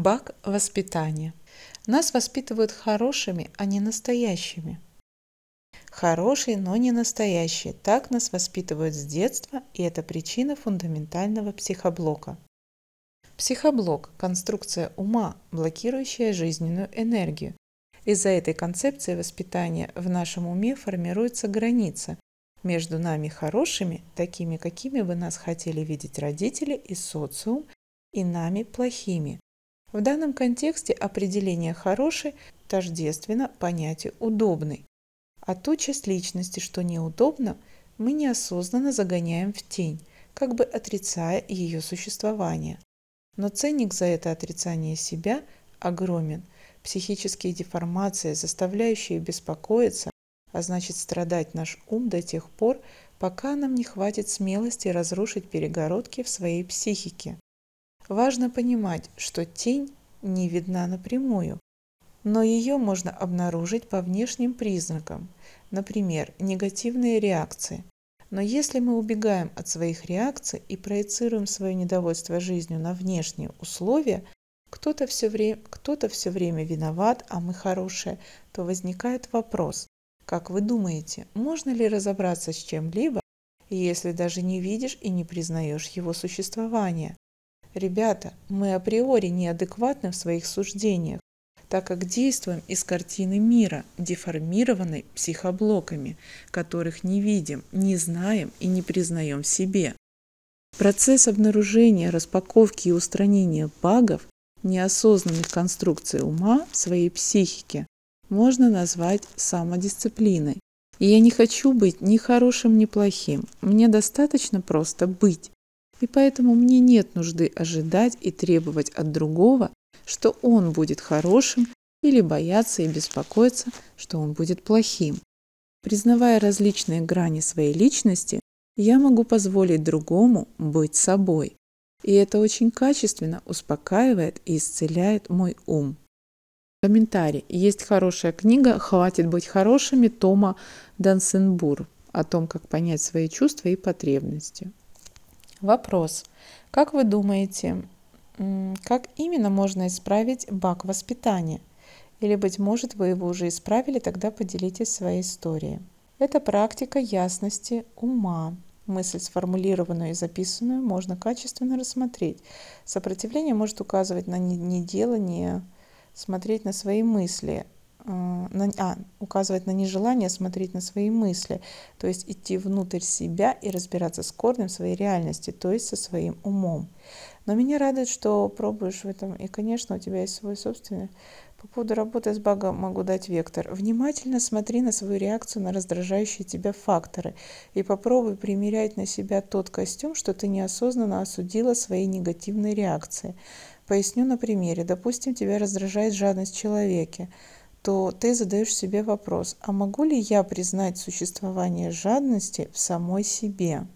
Баг воспитания. Нас воспитывают хорошими, а не настоящими. Хороший, но не настоящий. Так нас воспитывают с детства, и это причина фундаментального психоблока. Психоблок – конструкция ума, блокирующая жизненную энергию. Из-за этой концепции воспитания в нашем уме формируется граница между нами хорошими, такими, какими бы нас хотели видеть родители и социум, и нами плохими, в данном контексте определение «хороший» тождественно понятию «удобный». А ту часть личности, что неудобно, мы неосознанно загоняем в тень, как бы отрицая ее существование. Но ценник за это отрицание себя огромен. Психические деформации, заставляющие беспокоиться, а значит страдать наш ум до тех пор, пока нам не хватит смелости разрушить перегородки в своей психике. Важно понимать, что тень не видна напрямую, но ее можно обнаружить по внешним признакам, например, негативные реакции. Но если мы убегаем от своих реакций и проецируем свое недовольство жизнью на внешние условия, кто-то все, время, кто-то все время виноват, а мы хорошие, то возникает вопрос, как вы думаете, можно ли разобраться с чем-либо, если даже не видишь и не признаешь его существование? Ребята, мы априори неадекватны в своих суждениях, так как действуем из картины мира, деформированной психоблоками, которых не видим, не знаем и не признаем в себе. Процесс обнаружения, распаковки и устранения багов неосознанных конструкций ума своей психике можно назвать самодисциплиной. И я не хочу быть ни хорошим, ни плохим. Мне достаточно просто быть и поэтому мне нет нужды ожидать и требовать от другого, что он будет хорошим, или бояться и беспокоиться, что он будет плохим. Признавая различные грани своей личности, я могу позволить другому быть собой. И это очень качественно успокаивает и исцеляет мой ум. Комментарий. Есть хорошая книга «Хватит быть хорошими» Тома Дансенбур о том, как понять свои чувства и потребности. Вопрос. Как вы думаете, как именно можно исправить баг воспитания? Или, быть может, вы его уже исправили, тогда поделитесь своей историей. Это практика ясности ума. Мысль, сформулированную и записанную, можно качественно рассмотреть. Сопротивление может указывать на неделание, смотреть на свои мысли, на, а, указывать на нежелание смотреть на свои мысли, то есть идти внутрь себя и разбираться с корнем своей реальности, то есть со своим умом. Но меня радует, что пробуешь в этом, и, конечно, у тебя есть свой собственный. По поводу работы с багом могу дать вектор. Внимательно смотри на свою реакцию на раздражающие тебя факторы и попробуй примерять на себя тот костюм, что ты неосознанно осудила своей негативной реакции. Поясню на примере. Допустим, тебя раздражает жадность в человеке то ты задаешь себе вопрос, а могу ли я признать существование жадности в самой себе?